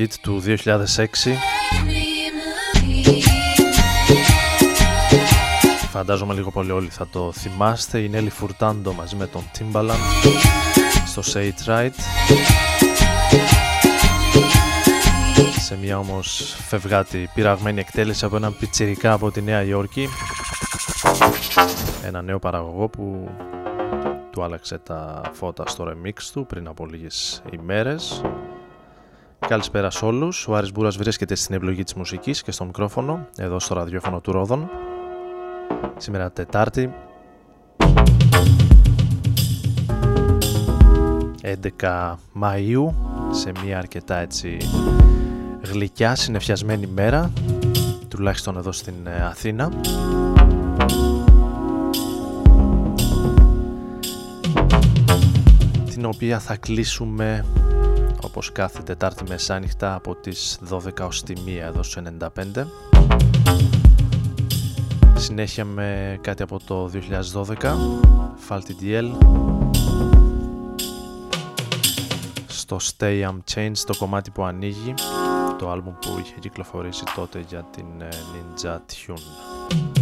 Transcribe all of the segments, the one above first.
Hit του 2006 Φαντάζομαι λίγο πολύ όλοι θα το θυμάστε. Η Νέλη Φουρτάντο μαζί με τον Timbaland Στο Say It Right. Σε μια όμως φευγάτη πειραγμένη εκτέλεση από έναν πιτσιρικά από τη Νέα Υόρκη. Ένα νέο παραγωγό που του άλλαξε τα φώτα στο remix του πριν από λίγες ημέρες Καλησπέρα σε όλους. Ο Άρης Μπούρας βρίσκεται στην επιλογή της μουσικής και στο μικρόφωνο, εδώ στο ραδιόφωνο του Ρόδων. Σήμερα Τετάρτη, 11 Μαΐου, σε μια αρκετά έτσι γλυκιά συνεφιασμένη μέρα τουλάχιστον εδώ στην ε, Αθήνα την οποία θα κλείσουμε όπως κάθε Τετάρτη μεσάνυχτα από τις 12 ως τη 1 εδώ στο 95 συνέχεια με κάτι από το 2012 Faulty DL στο Stay I'm Changed το κομμάτι που ανοίγει το άλμπουμ που είχε κυκλοφορήσει τότε για την ε, Ninja Tune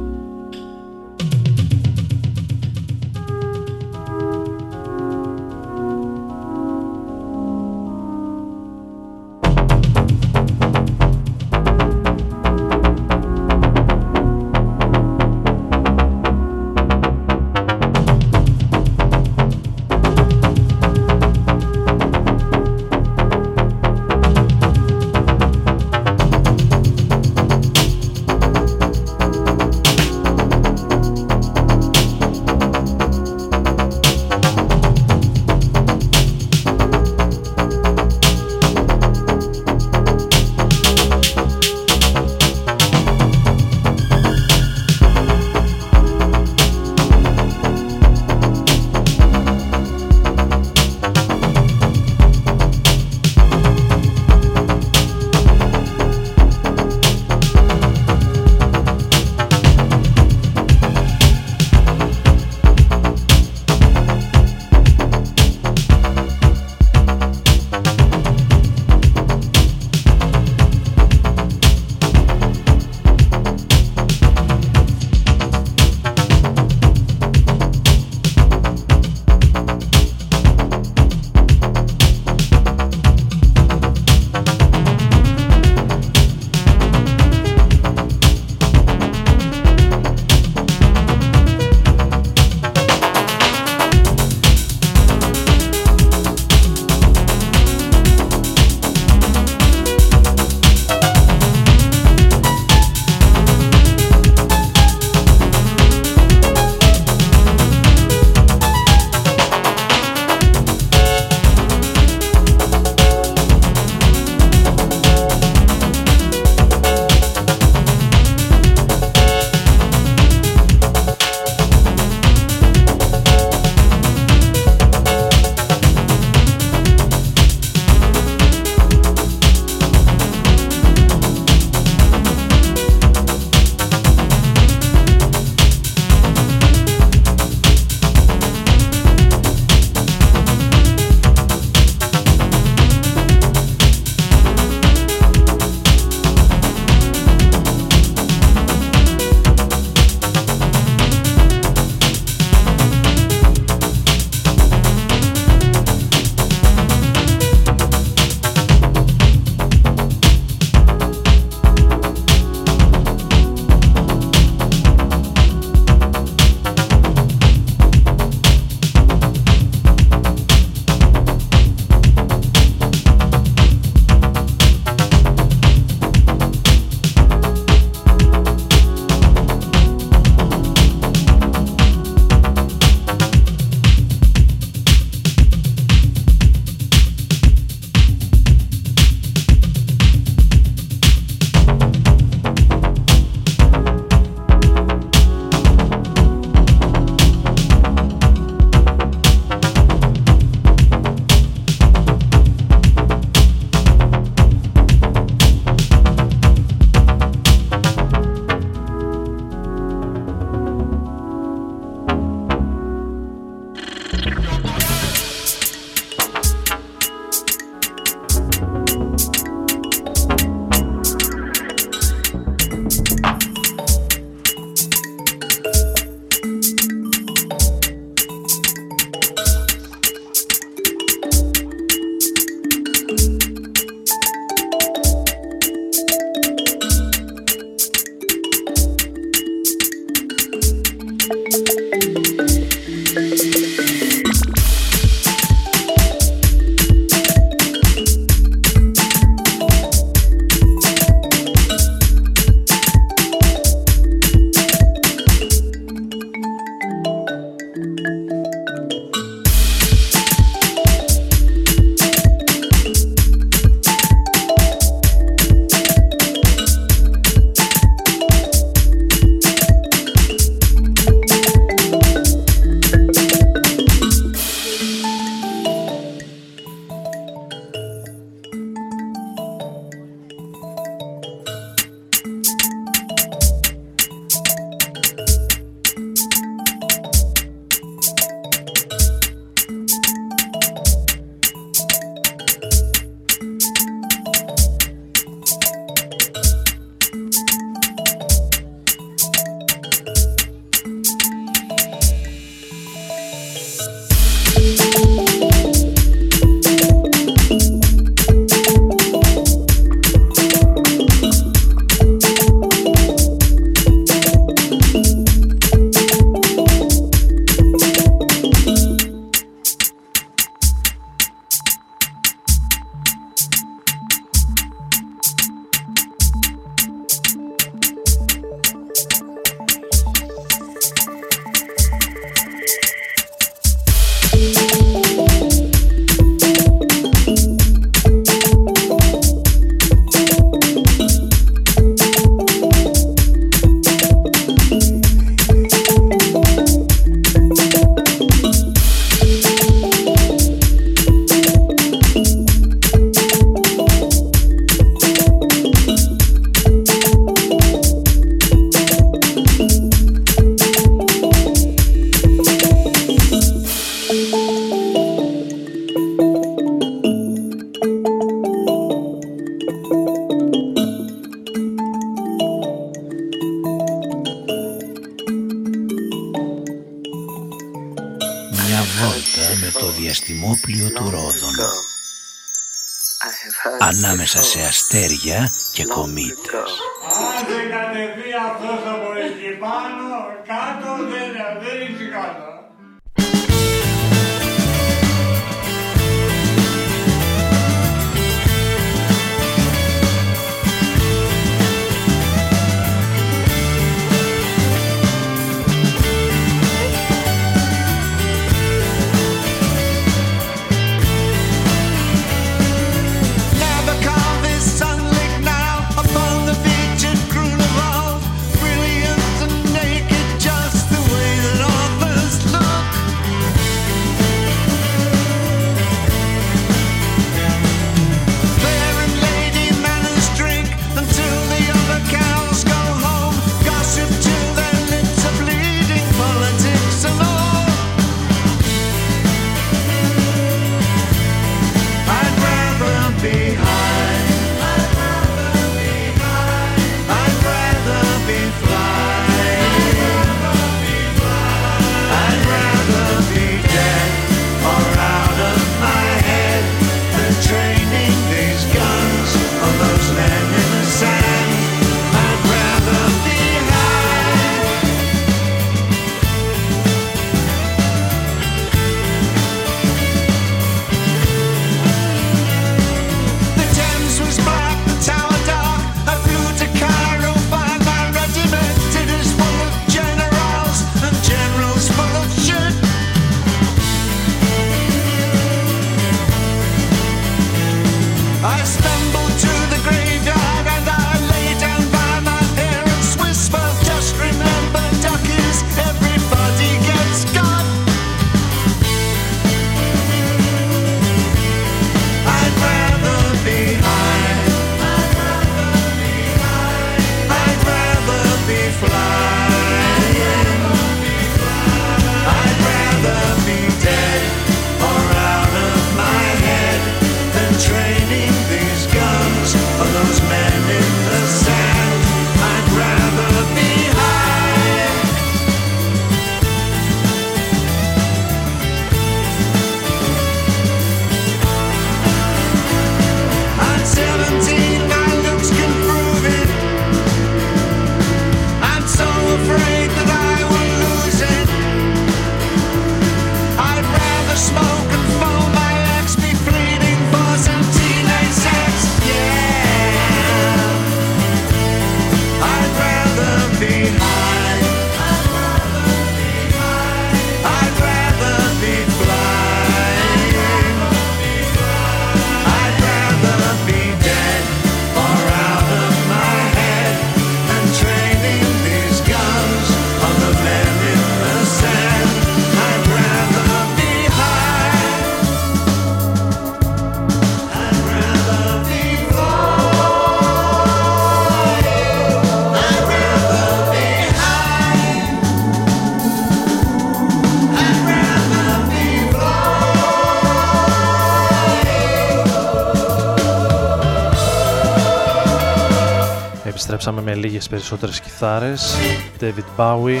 επιστρέψαμε με λίγες περισσότερες κιθάρες. David Bowie.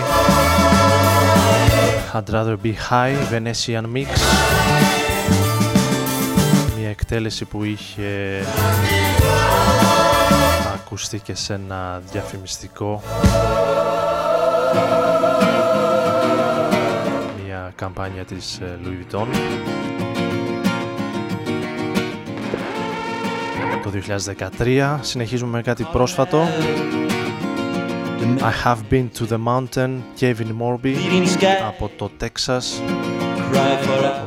I'd rather be high Venetian Mix. Μια εκτέλεση που είχε ακουστεί και σε ένα διαφημιστικό. Καμπάνια της ε, Louis Vuitton. το 2013. Συνεχίζουμε με κάτι πρόσφατο. I have been to the mountain, Kevin Morby από το Τέξας,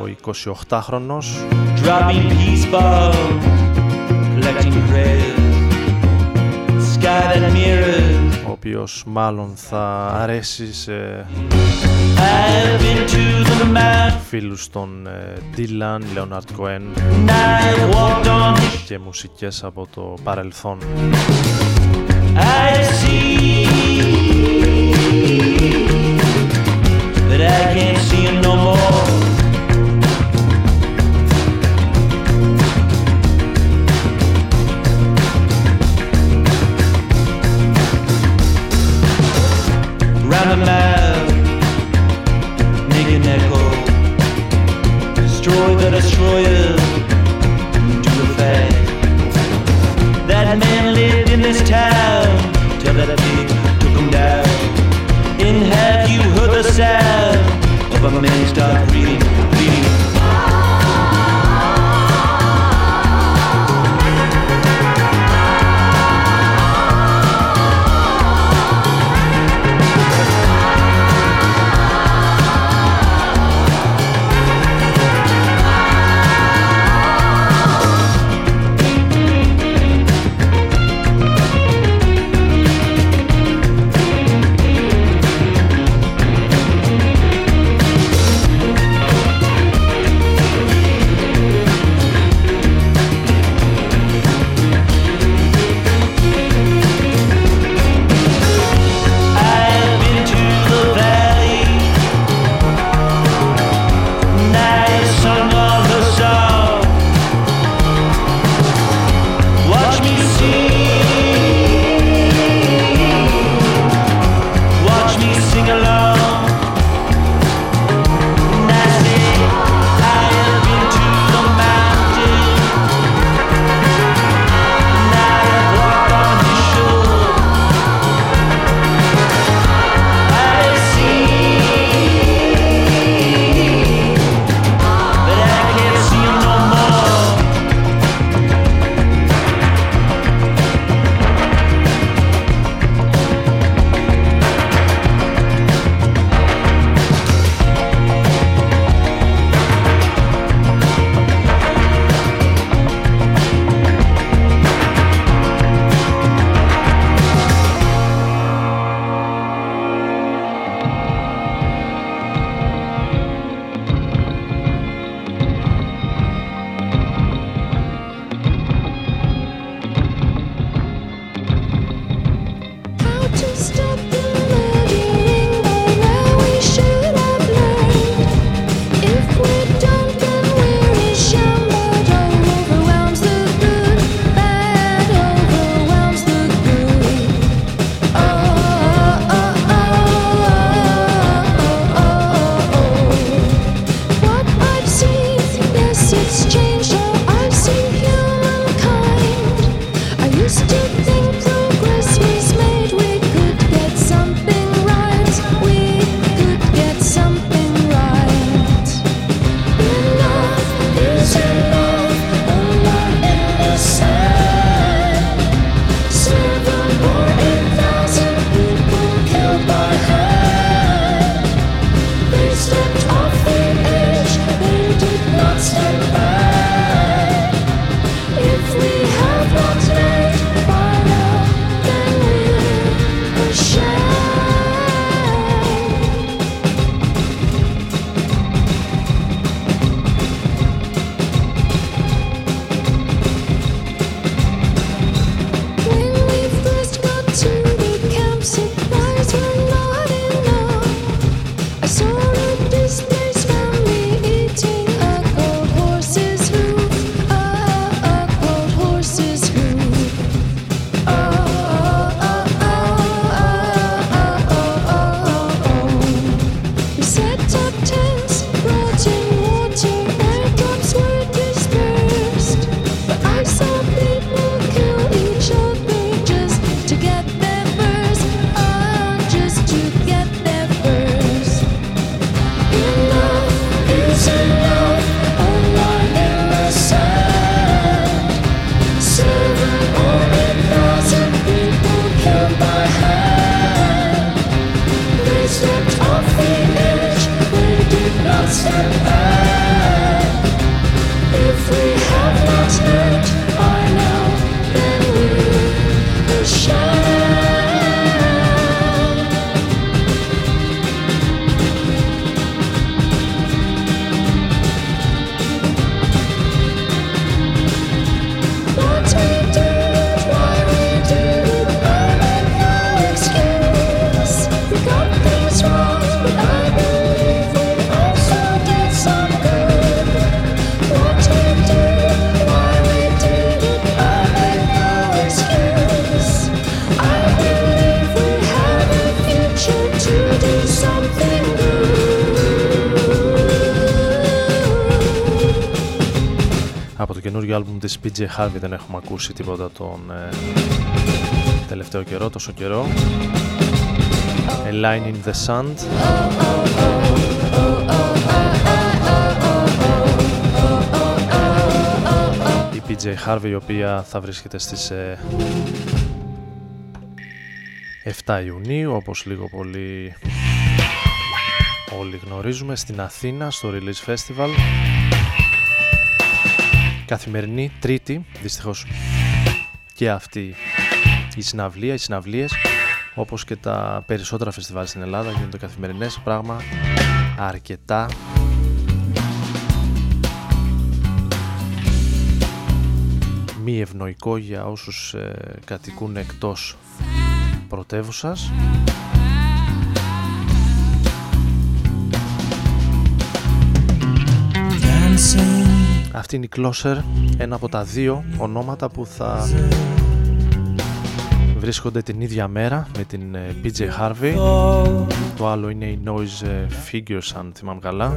ο 28χρονος. Sky that mirrors οποίος μάλλον θα αρέσει σε φίλους των ε, Dylan, Leonard Cohen και μουσικές από το παρελθόν. I see, but I can't see Από το καινούργιο άλμπουμ της PJ Harvey δεν έχουμε ακούσει τίποτα τον ε, τελευταίο καιρό, τόσο καιρό. A Line in the Sand. Η PJ Harvey η οποία θα βρίσκεται στις ε, 7 Ιουνίου όπως λίγο πολύ όλοι γνωρίζουμε στην Αθήνα στο Release Festival καθημερινή τρίτη δυστυχώς. Και αυτή η συναυλία, οι συναυλίες όπως και τα περισσότερα φεστιβάλ στην Ελλάδα γίνονται καθημερινές πράγμα αρκετά μη ευνοϊκό για όσους ε, κατοικούν εκτός πρωτεύουσας Αυτή είναι η Closer, ένα από τα δύο ονόματα που θα βρίσκονται την ίδια μέρα με την ε, PJ Harvey. Το άλλο είναι η Noise ε, Figures, αν θυμάμαι καλά.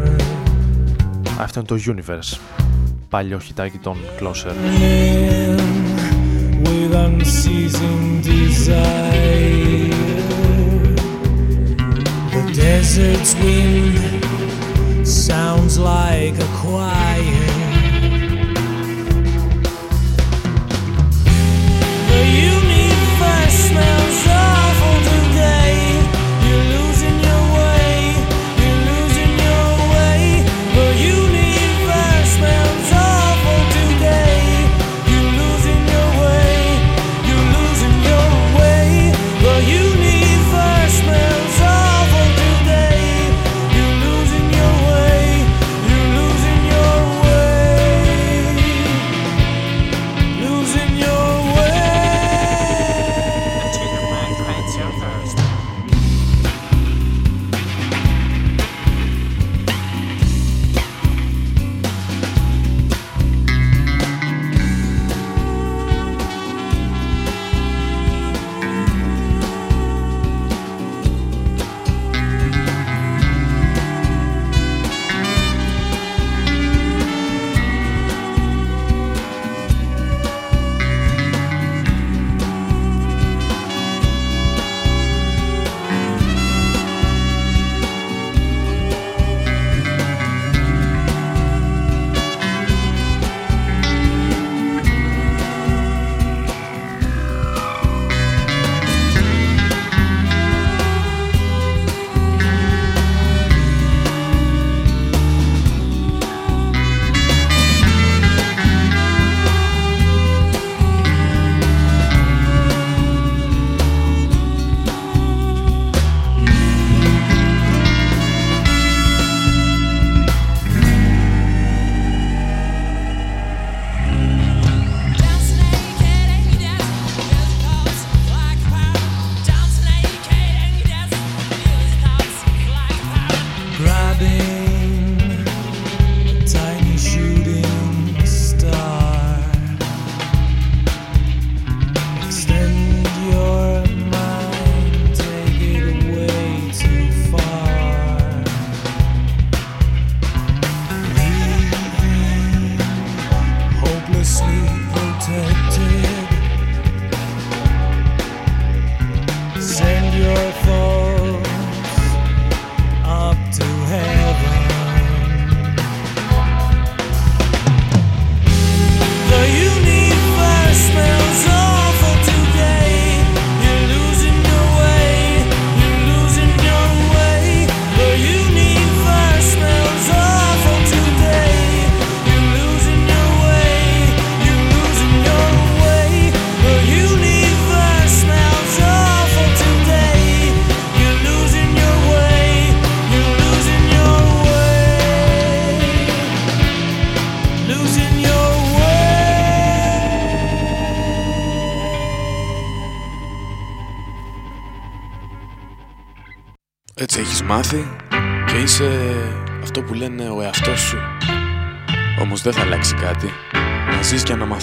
Αυτό είναι το Universe, παλιό χιτάκι των Closer. with unceasing desire. The desert's wind sounds like a choir. Smells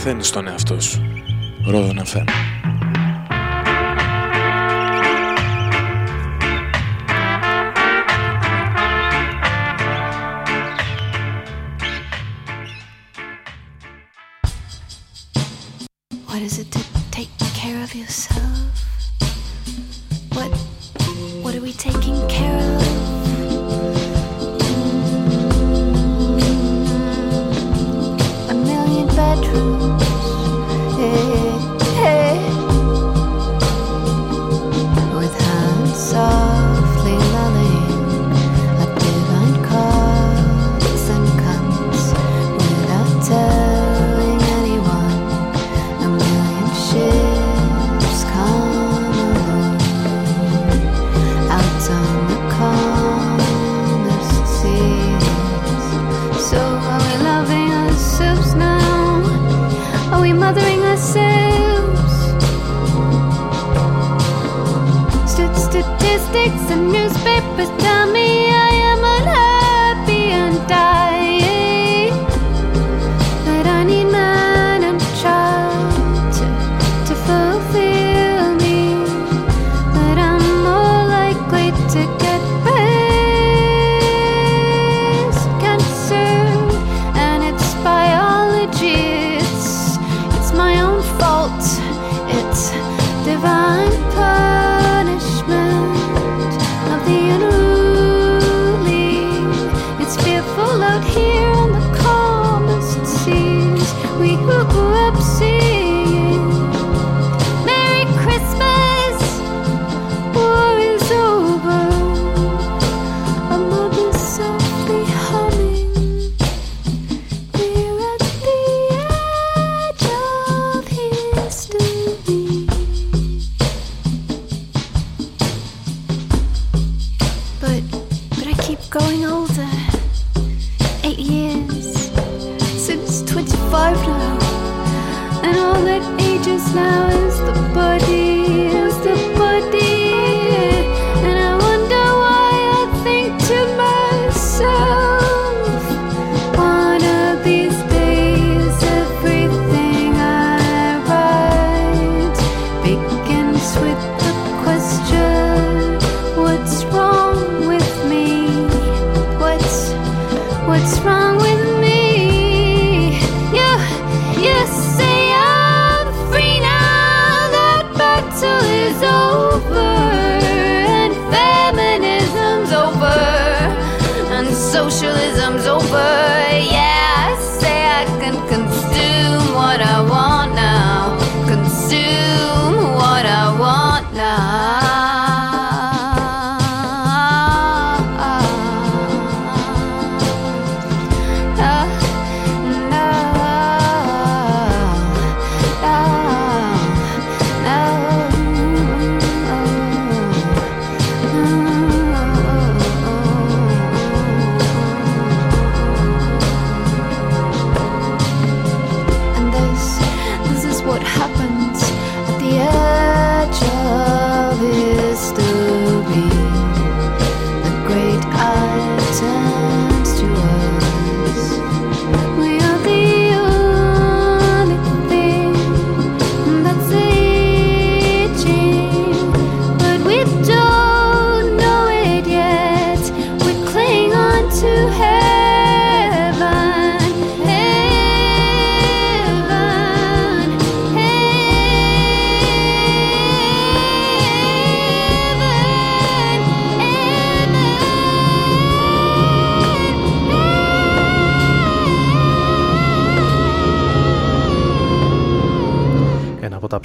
μαθαίνεις τον εαυτό σου. Ρόδον FM.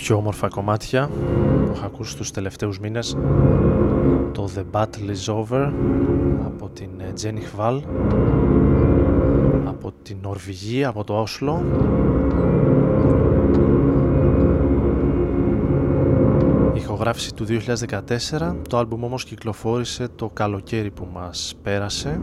πιο όμορφα κομμάτια. Που έχω ακούσει τους τελευταίους μήνες. Το The Battle Is Over από την ε, Jenny Χβάλ από την Νορβηγία, από το Όσλο. Ηχογράφηση του 2014 το άλμπουμ όμως κυκλοφόρησε το καλοκαίρι που μας πέρασε.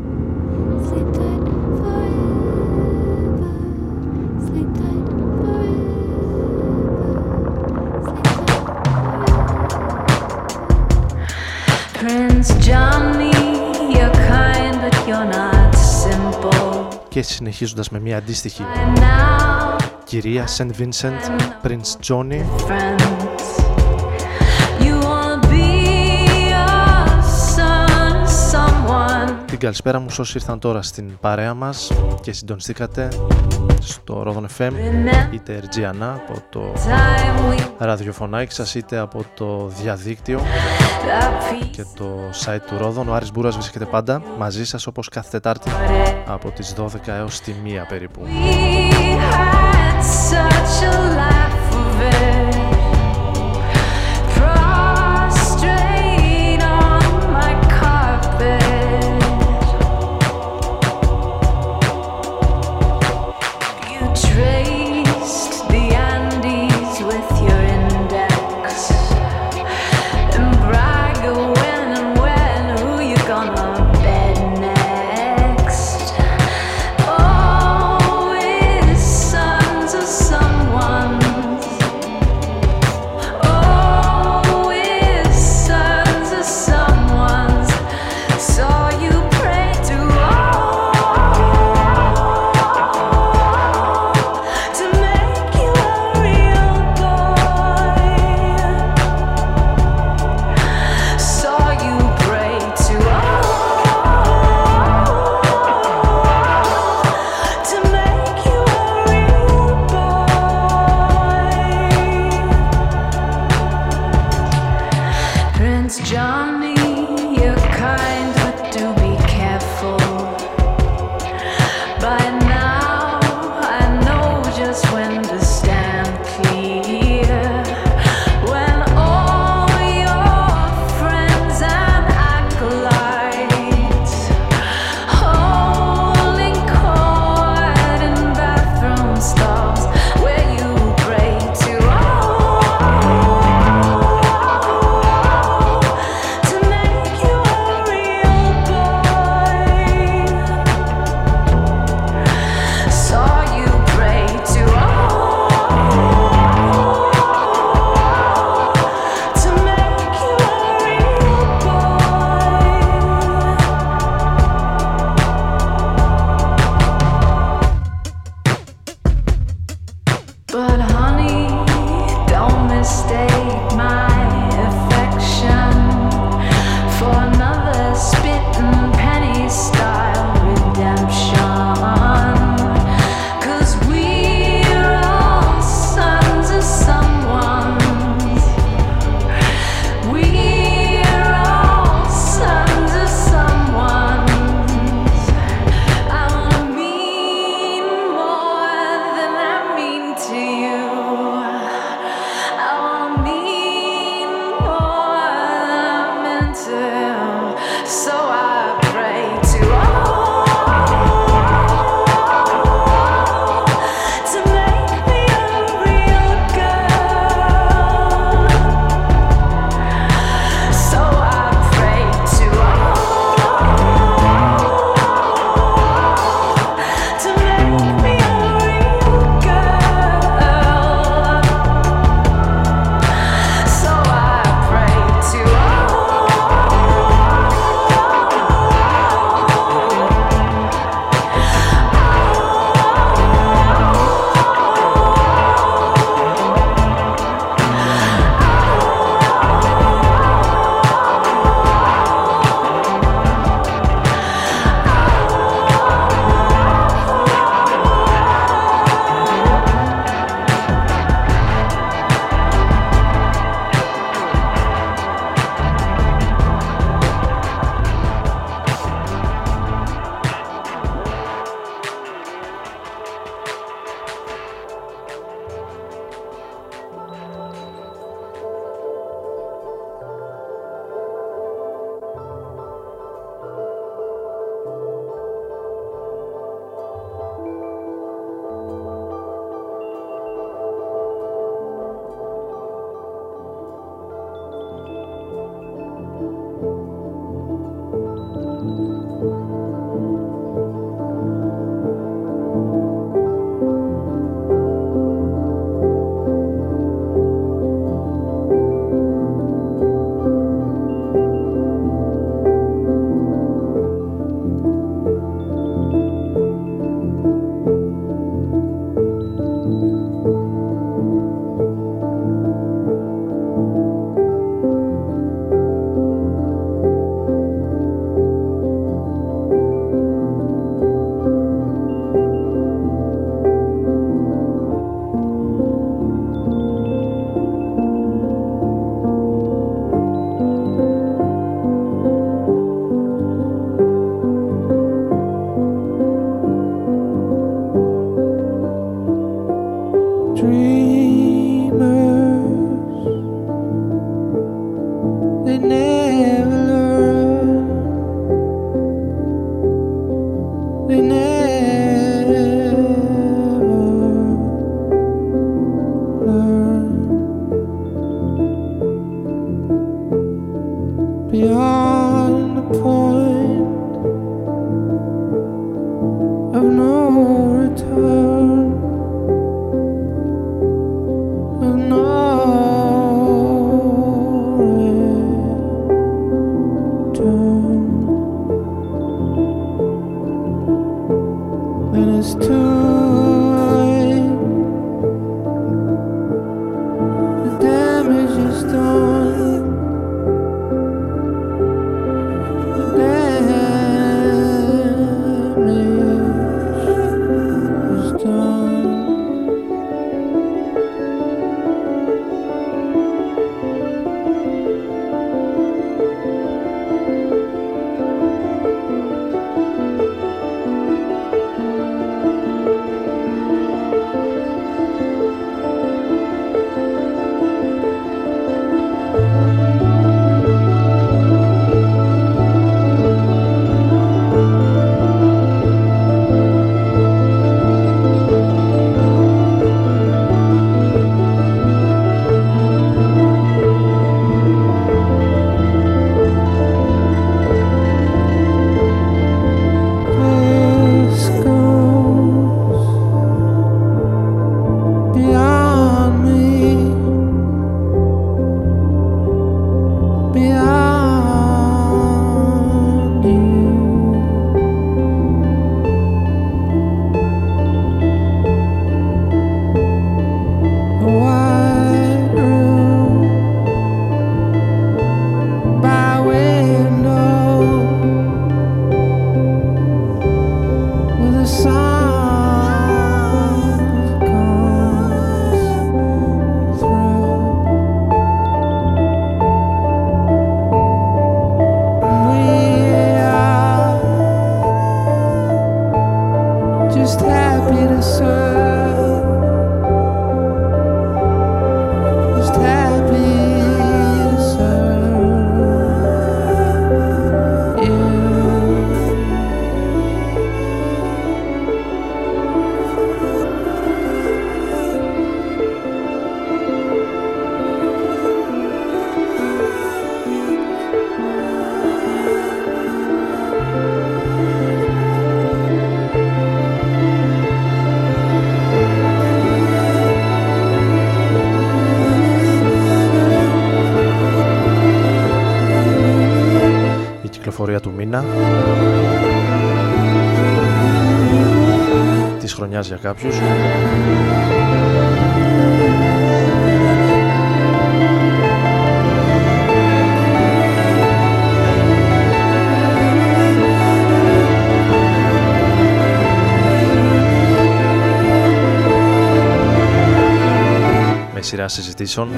και συνεχίζοντας με μια αντίστοιχη κυρία Σεν Βίνσεντ, Prince Johnny. Την καλησπέρα μου όσοι ήρθαν τώρα στην παρέα μας και συντονιστήκατε στο Rodon FM είτε Ερτζιανά από το ραδιοφωνάκι σας είτε από το διαδίκτυο και το site του Rodon. Ο Άρης Μπούρας βρίσκεται πάντα μαζί σας όπως κάθε Τετάρτη από τις 12 έως τη 1 περίπου. Such a life of it. Κυκλοφορία του μήνα. Της χρονιάς για κάποιους σειρά συζητήσεων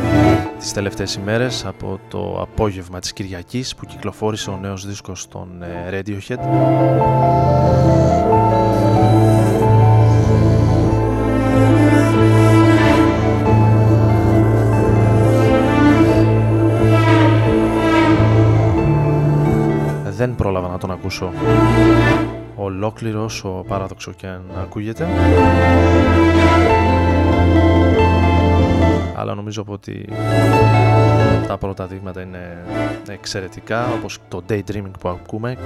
τις τελευταίες ημέρες από το απόγευμα της Κυριακής που κυκλοφόρησε ο νέος δίσκος των ε, Radiohead. Δεν πρόλαβα να τον ακούσω. Ολόκληρος όσο παράδοξο και αν ακούγεται αλλά νομίζω πω ότι τα πρώτα δείγματα είναι εξαιρετικά όπως το Daydreaming που ακούμε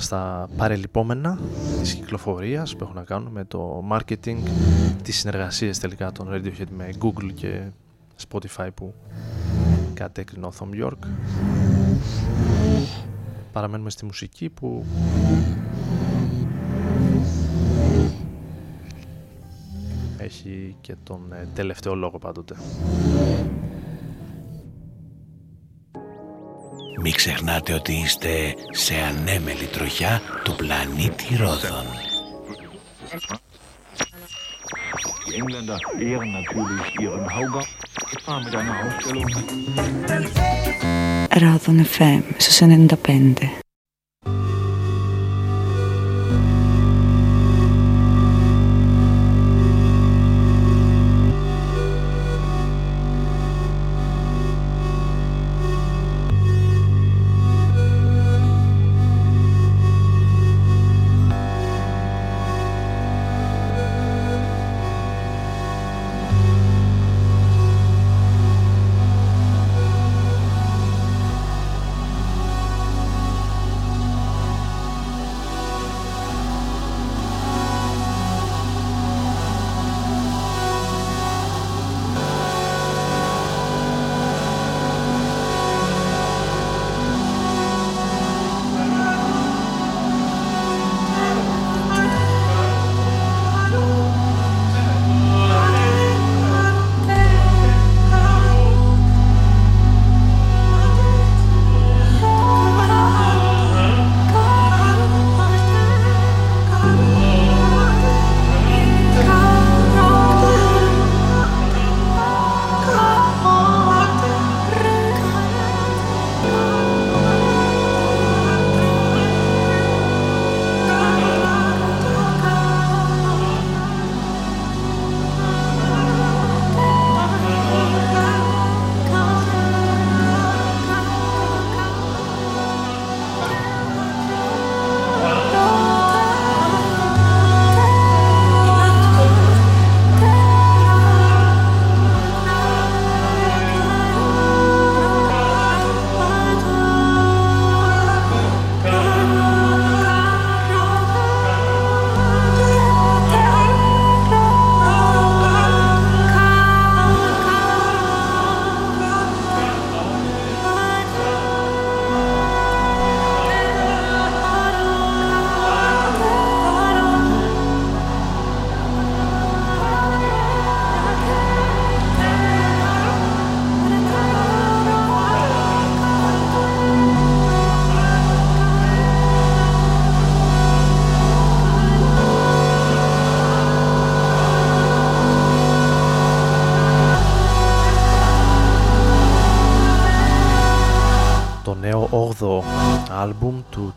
και αφήνοντας τα παρελειπόμενα της κυκλοφορίας που έχουν να κάνουν με το marketing τις συνεργασίες τελικά των Radiohead με Google και Spotify που κατέκρινε ο Thom York παραμένουμε στη μουσική που έχει και τον ε, τελευταίο λόγο πάντοτε. μην ξεχνάτε ότι είστε σε ανέμελη τροχιά του πλανήτη Ρόδων. Ρόδων FM στους 95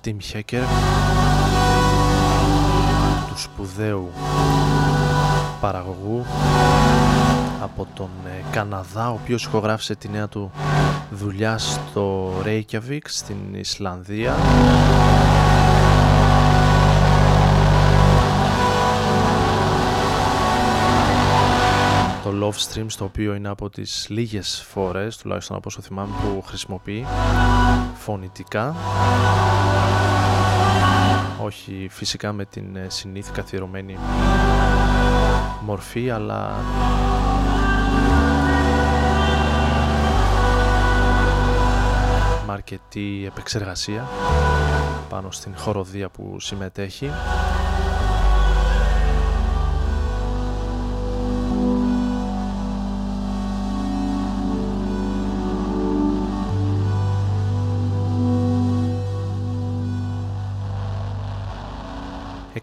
Tim Hacker του σπουδαίου παραγωγού από τον ε, Καναδά ο οποίος ηχογράφησε τη νέα του δουλειά στο Reykjavik στην Ισλανδία. Το Love Stream στο οποίο είναι από τις λίγες φορές τουλάχιστον από όσο θυμάμαι που χρησιμοποιεί φωνητικά όχι φυσικά με την ε, συνήθη καθιερωμένη μορφή αλλά με αρκετή επεξεργασία πάνω στην χοροδία που συμμετέχει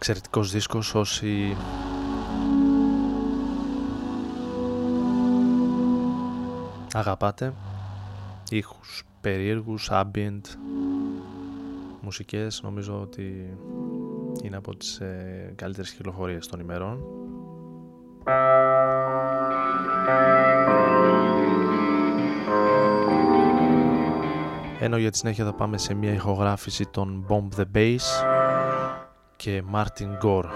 εξαιρετικός δίσκος όσοι αγαπάτε. Ήχους περίεργους, ambient μουσικές. Νομίζω ότι είναι από τις ε, καλύτερες κυκλοφορίες των ημερών. Ενώ για τη συνέχεια θα πάμε σε μια ηχογράφηση των Bomb the Bass και Μάρτιν Γκόρ.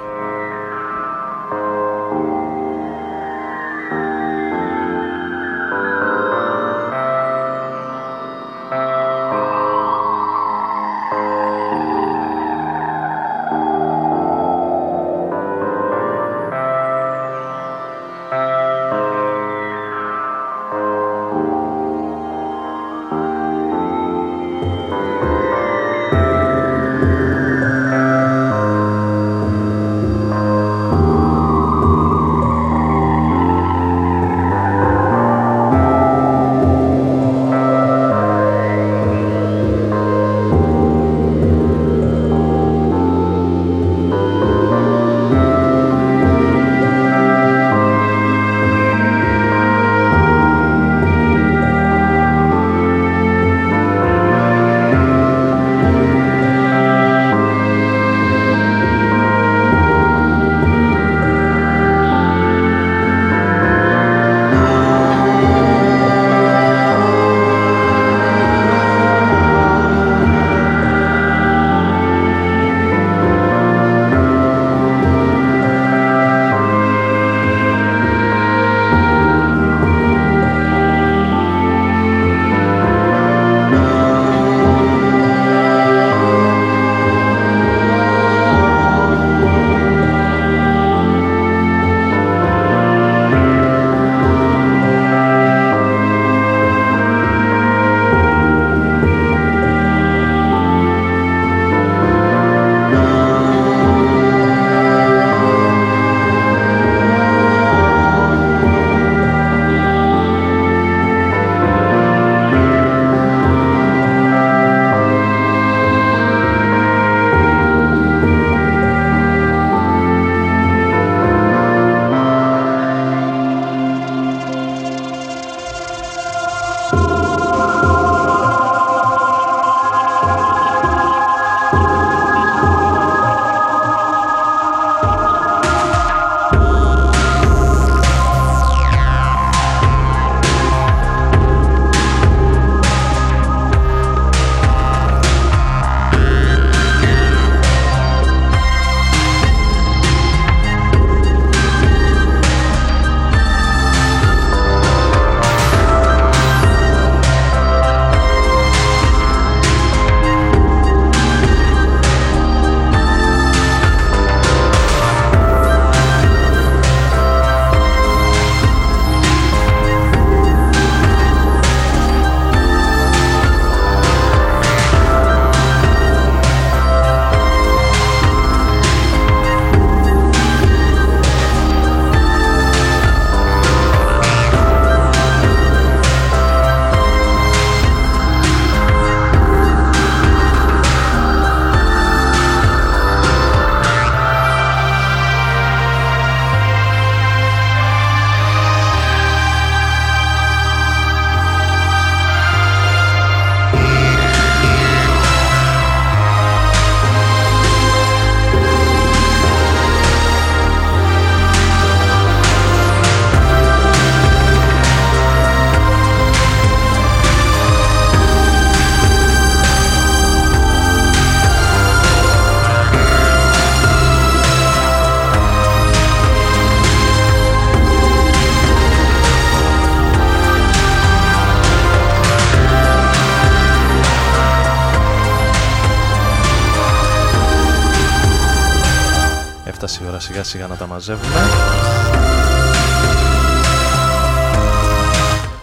Μαζεύουμε.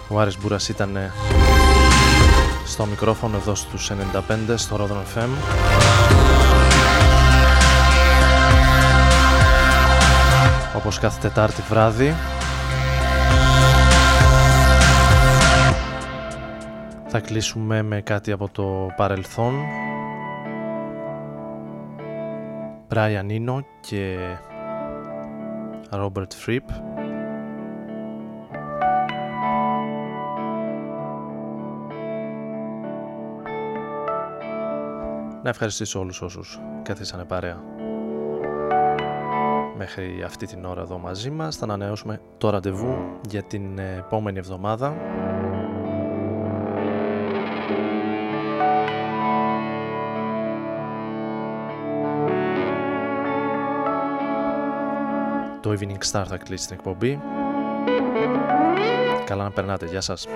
Ο Άρης Μπούρας ήταν στο μικρόφωνο εδώ στους 95 στο Rodon FM. Όπως κάθε Τετάρτη βράδυ Θα κλείσουμε με κάτι από το παρελθόν Brian Eno και Robert Fripp Να ευχαριστήσω όλους όσους καθίσανε παρέα μέχρι αυτή την ώρα εδώ μαζί μας. Θα ανανεώσουμε το ραντεβού για την επόμενη εβδομάδα. Το Evening Star θα κλείσει την εκπομπή. Καλά να περνάτε. Γεια σας.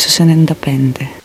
σε συνέντευξη.